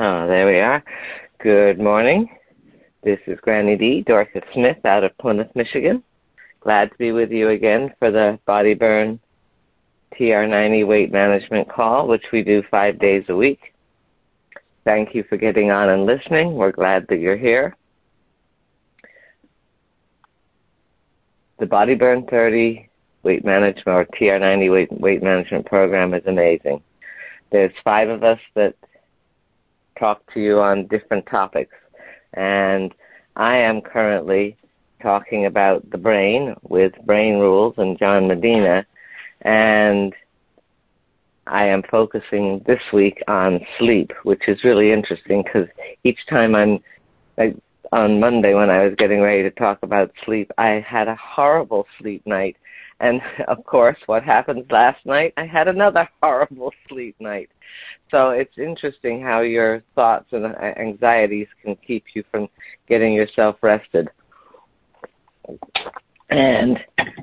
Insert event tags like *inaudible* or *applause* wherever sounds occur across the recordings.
Oh, there we are. Good morning. This is Granny D, Dorcas Smith out of Plymouth, Michigan. Glad to be with you again for the Body Burn TR90 weight management call, which we do five days a week. Thank you for getting on and listening. We're glad that you're here. The Body Burn 30 weight management or TR90 weight, weight management program is amazing. There's five of us that talk to you on different topics. And I am currently talking about the brain with Brain Rules and John Medina. And I am focusing this week on sleep, which is really interesting because each time I'm like, on Monday when I was getting ready to talk about sleep, I had a horrible sleep night. And *laughs* of course, what happened last night? I had another *laughs* horrible sleep night. So it's interesting how your thoughts and uh, anxieties can keep you from getting yourself rested. And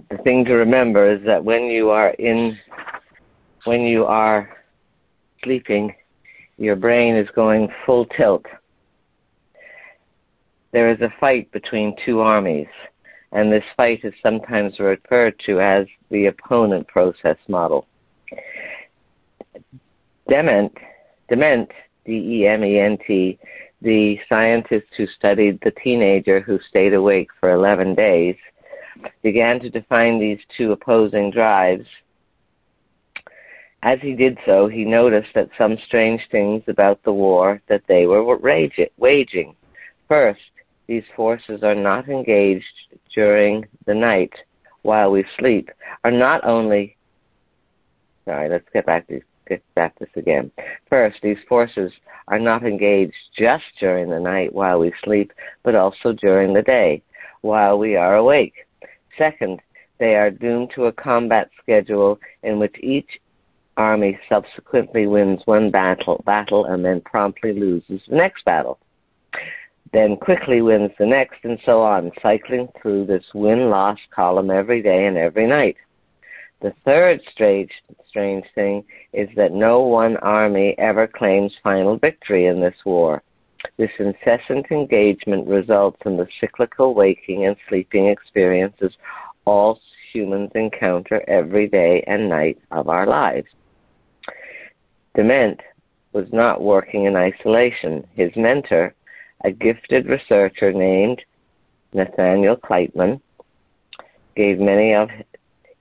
the thing to remember is that when you are in, when you are sleeping, your brain is going full tilt. There is a fight between two armies, and this fight is sometimes referred to as the opponent process model. Dement, Dement, D-E-M-E-N-T, the scientist who studied the teenager who stayed awake for 11 days, began to define these two opposing drives. As he did so, he noticed that some strange things about the war that they were waging. First, these forces are not engaged during the night while we sleep, are not only sorry, let's get back to get back this again. First, these forces are not engaged just during the night while we sleep, but also during the day while we are awake. Second, they are doomed to a combat schedule in which each army subsequently wins one battle, battle and then promptly loses the next battle. Then quickly wins the next, and so on, cycling through this win loss column every day and every night. The third strange, strange thing is that no one army ever claims final victory in this war. This incessant engagement results in the cyclical waking and sleeping experiences all humans encounter every day and night of our lives. Dement was not working in isolation. His mentor, a gifted researcher named Nathaniel Kleitman, gave many of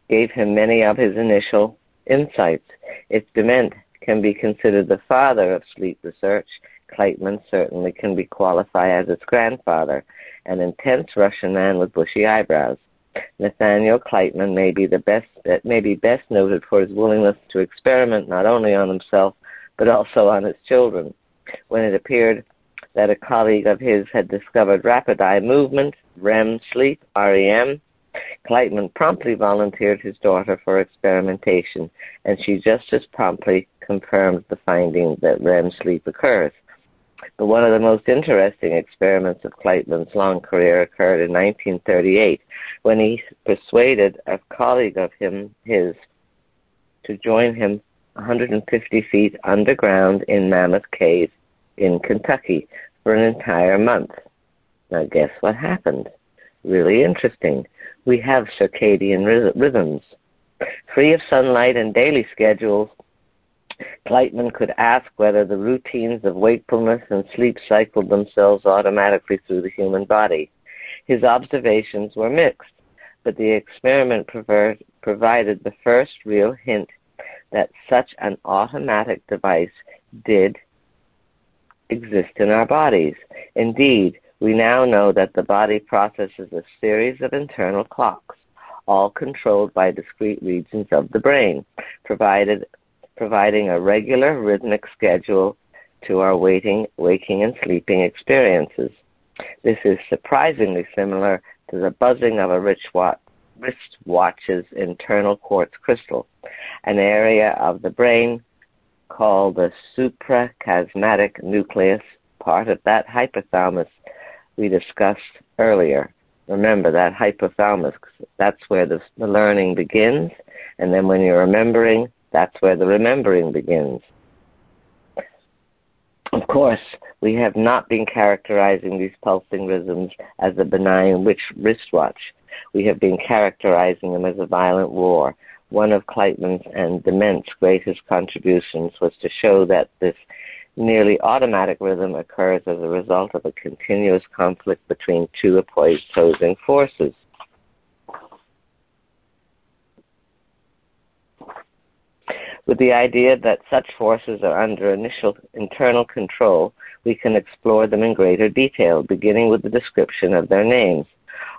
gave him many of his initial insights. If Dement can be considered the father of sleep research, Kleitman certainly can be qualified as its grandfather, an intense Russian man with bushy eyebrows. Nathaniel Kleitman may be the best may be best noted for his willingness to experiment not only on himself but also on his children. When it appeared that a colleague of his had discovered rapid eye movement, REM sleep, REM, Kleitman promptly volunteered his daughter for experimentation, and she just as promptly confirmed the finding that REM sleep occurs. But one of the most interesting experiments of Kleitman's long career occurred in 1938 when he persuaded a colleague of him, his, to join him 150 feet underground in Mammoth Cave in Kentucky for an entire month. Now, guess what happened? Really interesting we have circadian rhythms. Free of sunlight and daily schedules, Kleitman could ask whether the routines of wakefulness and sleep cycled themselves automatically through the human body. His observations were mixed, but the experiment provided the first real hint that such an automatic device did exist in our bodies. Indeed, we now know that the body processes a series of internal clocks, all controlled by discrete regions of the brain, provided, providing a regular rhythmic schedule to our waiting, waking and sleeping experiences. This is surprisingly similar to the buzzing of a wristwatch's internal quartz crystal, an area of the brain called the suprachiasmatic nucleus, part of that hypothalamus we discussed earlier. Remember that hypothalamus, that's where the, the learning begins, and then when you're remembering, that's where the remembering begins. Of course, we have not been characterizing these pulsing rhythms as a benign witch wristwatch. We have been characterizing them as a violent war. One of Kleitman's and Dement's greatest contributions was to show that this nearly automatic rhythm occurs as a result of a continuous conflict between two opposing forces. With the idea that such forces are under initial internal control, we can explore them in greater detail, beginning with the description of their names.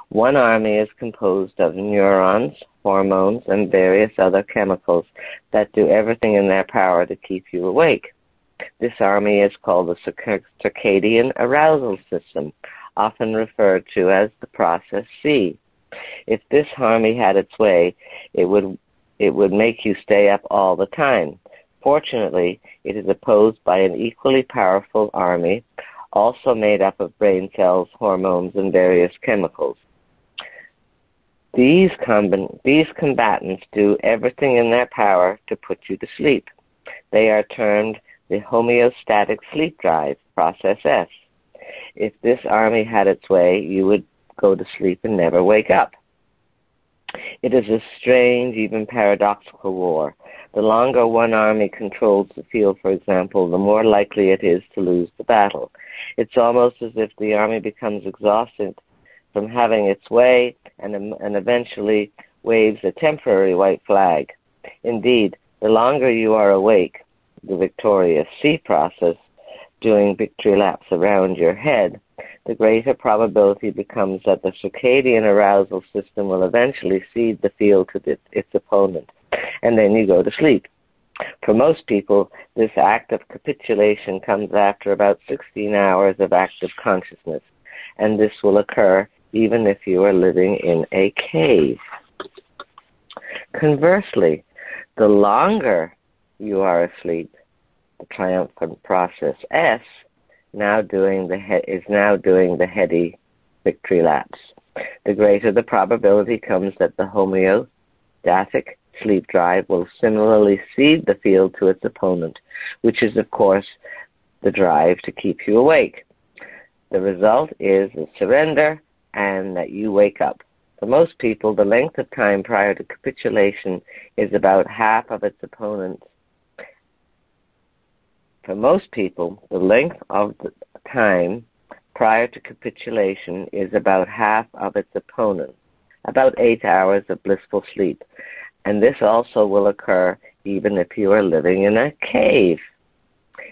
One army is composed of neurons, hormones, and various other chemicals that do everything in their power to keep you awake. This army is called the circadian arousal system, often referred to as the process C. If this army had its way, it would it would make you stay up all the time. Fortunately, it is opposed by an equally powerful army, also made up of brain cells, hormones, and various chemicals. These, comb- these combatants do everything in their power to put you to sleep. They are termed the homeostatic sleep drive, process S. If this army had its way, you would go to sleep and never wake up. It is a strange, even paradoxical war. The longer one army controls the field, for example, the more likely it is to lose the battle. It's almost as if the army becomes exhausted from having its way and, and eventually waves a temporary white flag. Indeed, the longer you are awake, the victorious C process, doing victory laps around your head, the greater probability becomes that the circadian arousal system will eventually cede the field to its opponent, and then you go to sleep. For most people, this act of capitulation comes after about 16 hours of active consciousness, and this will occur even if you are living in a cave. Conversely, the longer you are asleep, the triumphant process S now doing the he- is now doing the heady victory laps. The greater the probability comes that the homeostatic sleep drive will similarly cede the field to its opponent, which is, of course, the drive to keep you awake. The result is a surrender and that you wake up. For most people, the length of time prior to capitulation is about half of its opponent's for most people, the length of the time prior to capitulation is about half of its opponent, about eight hours of blissful sleep. And this also will occur even if you are living in a cave,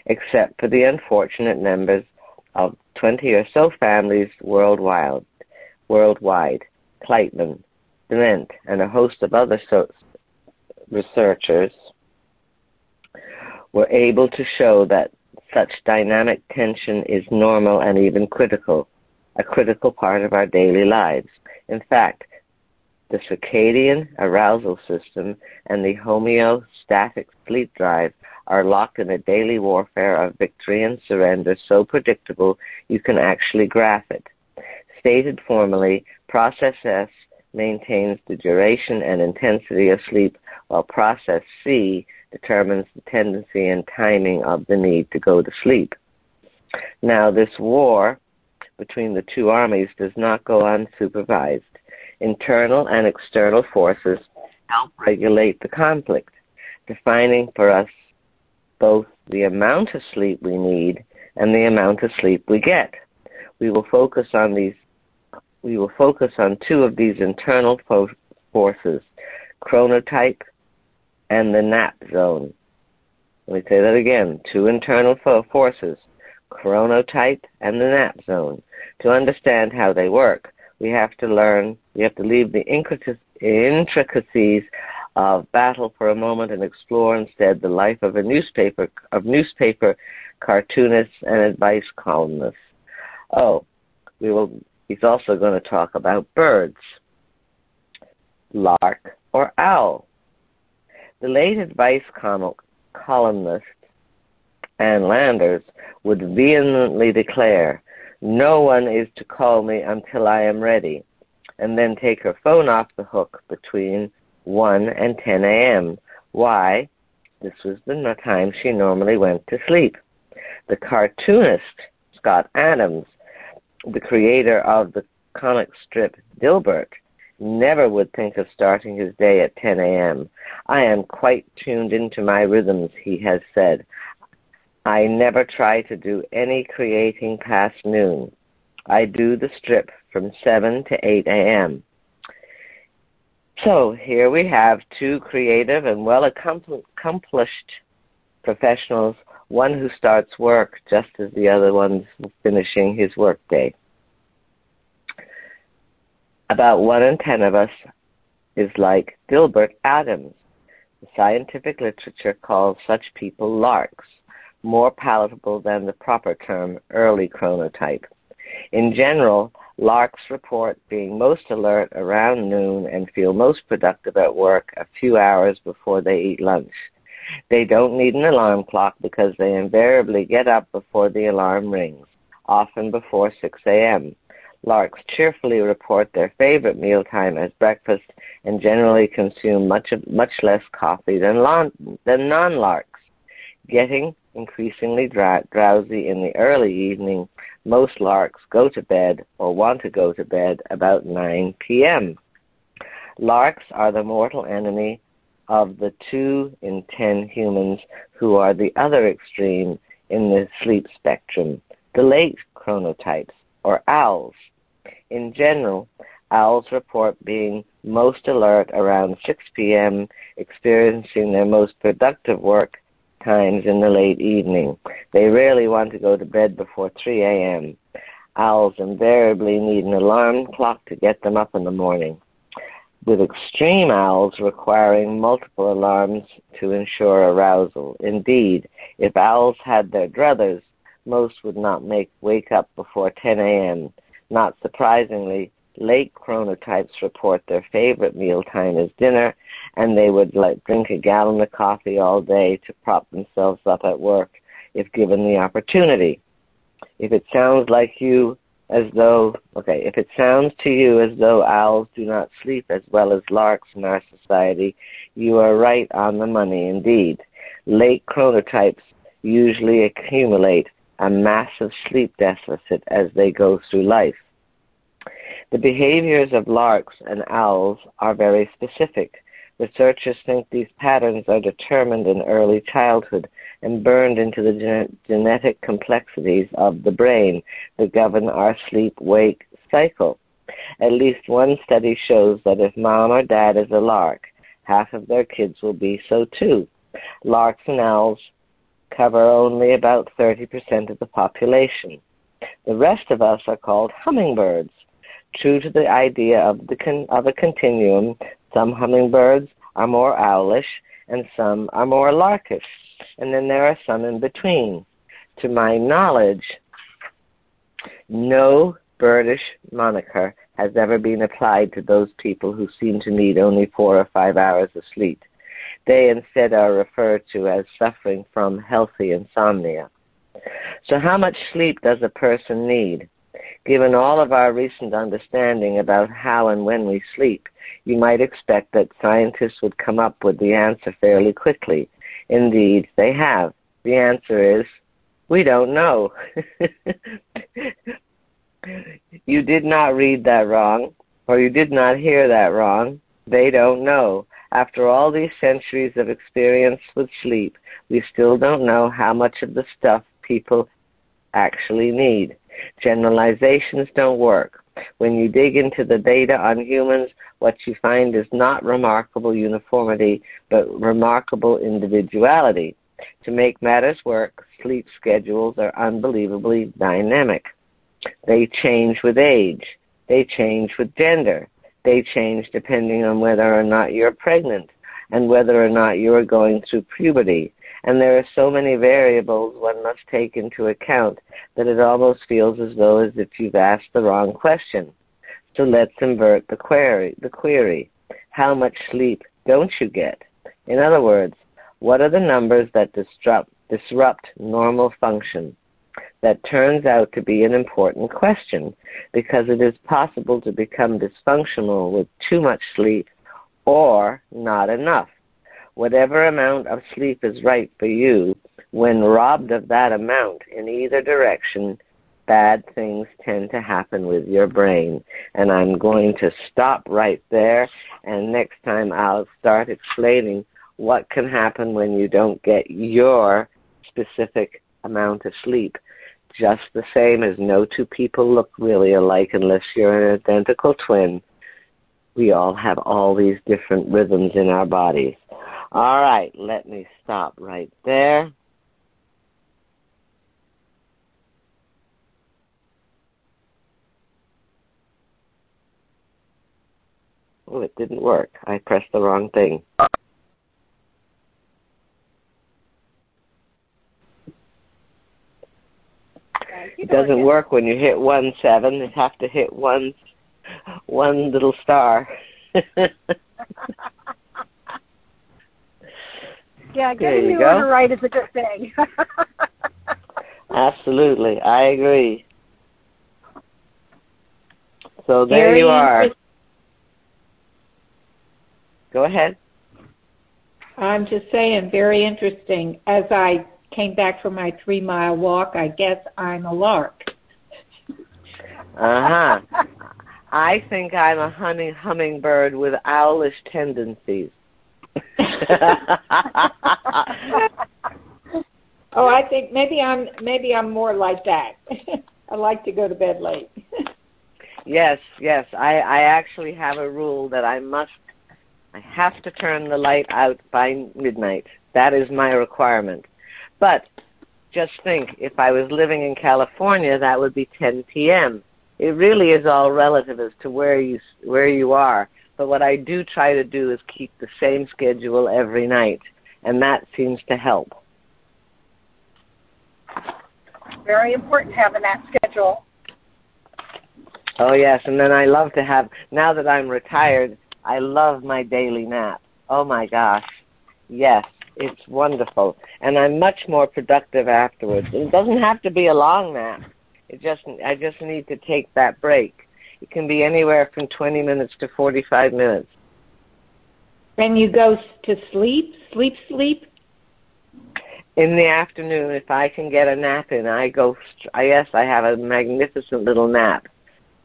except for the unfortunate members of 20 or so families worldwide, worldwide Kleitman, Dement, and a host of other so- researchers were able to show that such dynamic tension is normal and even critical, a critical part of our daily lives. In fact, the circadian arousal system and the homeostatic sleep drive are locked in a daily warfare of victory and surrender so predictable you can actually graph it. Stated formally, Process S maintains the duration and intensity of sleep, while Process C determines the tendency and timing of the need to go to sleep. Now, this war between the two armies does not go unsupervised. Internal and external forces help regulate the conflict, defining for us both the amount of sleep we need and the amount of sleep we get. We will focus on these we will focus on two of these internal forces, chronotype and the nap zone. Let me say that again. Two internal forces, chronotype and the nap zone. To understand how they work, we have to learn, we have to leave the intricacies of battle for a moment and explore instead the life of a newspaper of newspaper cartoonists and advice columnists. Oh, we will he's also going to talk about birds. Lark or owl. The late advice columnist Ann Landers would vehemently declare, No one is to call me until I am ready, and then take her phone off the hook between 1 and 10 a.m. Why? This was the time she normally went to sleep. The cartoonist Scott Adams, the creator of the comic strip Dilbert, never would think of starting his day at 10 a.m. I am quite tuned into my rhythms, he has said. I never try to do any creating past noon. I do the strip from 7 to 8 a.m. So here we have two creative and well accomplished professionals, one who starts work just as the other one's finishing his workday. About one in ten of us is like Dilbert Adams. The scientific literature calls such people larks, more palatable than the proper term early chronotype. In general, larks report being most alert around noon and feel most productive at work a few hours before they eat lunch. They don't need an alarm clock because they invariably get up before the alarm rings, often before 6 a.m. Larks cheerfully report their favorite mealtime as breakfast and generally consume much much less coffee than, than non-larks. Getting increasingly drowsy in the early evening, most larks go to bed or want to go to bed about 9 p.m. Larks are the mortal enemy of the 2 in 10 humans who are the other extreme in the sleep spectrum, the late chronotypes, or owls. In general, owls report being most alert around 6 p.m., experiencing their most productive work times in the late evening. They rarely want to go to bed before 3 a.m. Owls invariably need an alarm clock to get them up in the morning, with extreme owls requiring multiple alarms to ensure arousal. Indeed, if owls had their druthers, most would not make wake up before 10 a.m. Not surprisingly, late chronotypes report their favorite mealtime is dinner and they would like drink a gallon of coffee all day to prop themselves up at work if given the opportunity. If it sounds like you as though okay, if it sounds to you as though owls do not sleep as well as larks in our society, you are right on the money indeed. Late chronotypes usually accumulate a massive sleep deficit as they go through life. The behaviors of larks and owls are very specific. Researchers think these patterns are determined in early childhood and burned into the gen- genetic complexities of the brain that govern our sleep wake cycle. At least one study shows that if mom or dad is a lark, half of their kids will be so too. Larks and owls cover only about 30% of the population. The rest of us are called hummingbirds. True to the idea of, the con- of a continuum, some hummingbirds are more owlish and some are more larkish. And then there are some in between. To my knowledge, no British moniker has ever been applied to those people who seem to need only four or five hours of sleep. They instead are referred to as suffering from healthy insomnia. So, how much sleep does a person need? Given all of our recent understanding about how and when we sleep, you might expect that scientists would come up with the answer fairly quickly. Indeed, they have. The answer is we don't know. *laughs* you did not read that wrong, or you did not hear that wrong. They don't know. After all these centuries of experience with sleep, we still don't know how much of the stuff people actually need. Generalizations don't work. When you dig into the data on humans, what you find is not remarkable uniformity, but remarkable individuality. To make matters work, sleep schedules are unbelievably dynamic. They change with age. They change with gender. They change depending on whether or not you're pregnant and whether or not you are going through puberty and there are so many variables one must take into account that it almost feels as though as if you've asked the wrong question. So let's invert the query. The query: How much sleep don't you get? In other words, what are the numbers that disrupt disrupt normal function? That turns out to be an important question because it is possible to become dysfunctional with too much sleep or not enough whatever amount of sleep is right for you When robbed of that amount in either direction, bad things tend to happen with your brain. And I'm going to stop right there, and next time I'll start explaining what can happen when you don't get your specific amount of sleep. Just the same as no two people look really alike unless you're an identical twin. We all have all these different rhythms in our bodies. All right, let me stop right there. Oh, it didn't work. I pressed the wrong thing. It doesn't work when you hit one seven. You have to hit one one little star. *laughs* yeah, getting the go. order right is a good thing. *laughs* Absolutely, I agree. So there Very you are. Go ahead. I'm just saying, very interesting. As I came back from my three mile walk, I guess I'm a lark. *laughs* Uh huh. I think I'm a humming hummingbird with owlish tendencies. *laughs* *laughs* oh, I think maybe I'm maybe I'm more like that. *laughs* I like to go to bed late. yes, yes. I I actually have a rule that I must I have to turn the light out by midnight. That is my requirement. But just think, if I was living in California, that would be 10 p.m. It really is all relative as to where you where you are. But what I do try to do is keep the same schedule every night, and that seems to help. Very important having that schedule. Oh yes, and then I love to have. Now that I'm retired, I love my daily nap. Oh my gosh, yes, it's wonderful, and I'm much more productive afterwards. It doesn't have to be a long nap. It just I just need to take that break. It can be anywhere from 20 minutes to 45 minutes. Then you go to sleep, sleep, sleep. In the afternoon, if I can get a nap in, I go. I, yes, I have a magnificent little nap,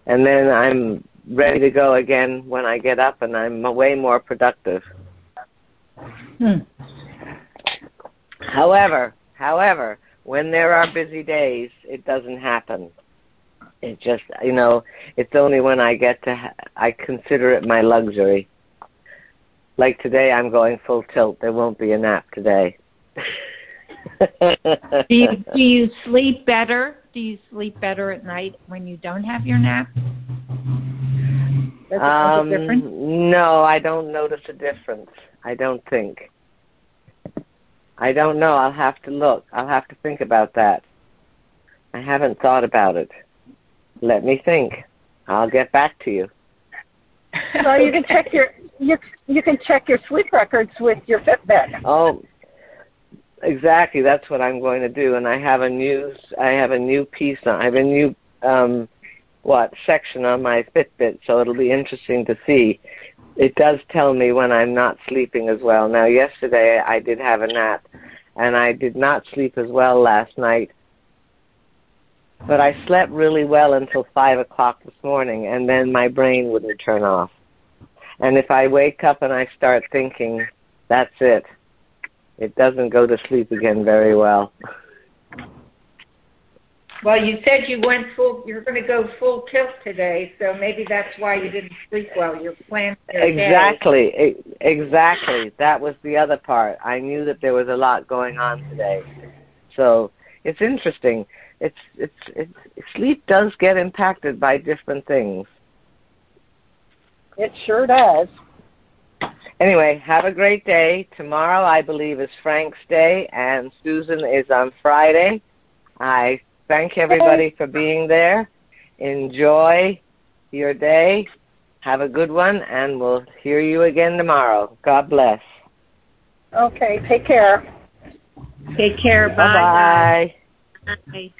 and then I'm ready to go again when I get up, and I'm way more productive. Hmm. However, however, when there are busy days, it doesn't happen. It just, you know, it's only when I get to, ha- I consider it my luxury. Like today, I'm going full tilt. There won't be a nap today. do you do you sleep better? Do you sleep better at night when you don't have your nap? Does um, make a difference? No, I don't notice a difference. I don't think. I don't know. I'll have to look. I'll have to think about that. I haven't thought about it. Let me think. I'll get back to you. *laughs* Well, you can check your you you can check your sleep records with your Fitbit. Oh, exactly. That's what I'm going to do. And I have a new I have a new piece on. I have a new um what section on my Fitbit, so it'll be interesting to see. It does tell me when I'm not sleeping as well. Now, yesterday I did have a nap, and I did not sleep as well last night. But I slept really well until five o'clock this morning, and then my brain wouldn't turn off. And if I wake up and I start thinking, that's it. It doesn't go to sleep again very well. Well, you said you went full. You're going to go full tilt today, so maybe that's why you didn't sleep well. You're planning. Exactly, day. exactly. That was the other part. I knew that there was a lot going on today, so it's interesting. It's it's it's sleep does get impacted by different things. It sure does. Anyway, have a great day. Tomorrow, I believe, is Frank's day, and Susan is on Friday. I Thank everybody for being there. Enjoy your day. Have a good one, and we'll hear you again tomorrow. God bless. Okay, take care. Take care. Bye. Bye. Aye.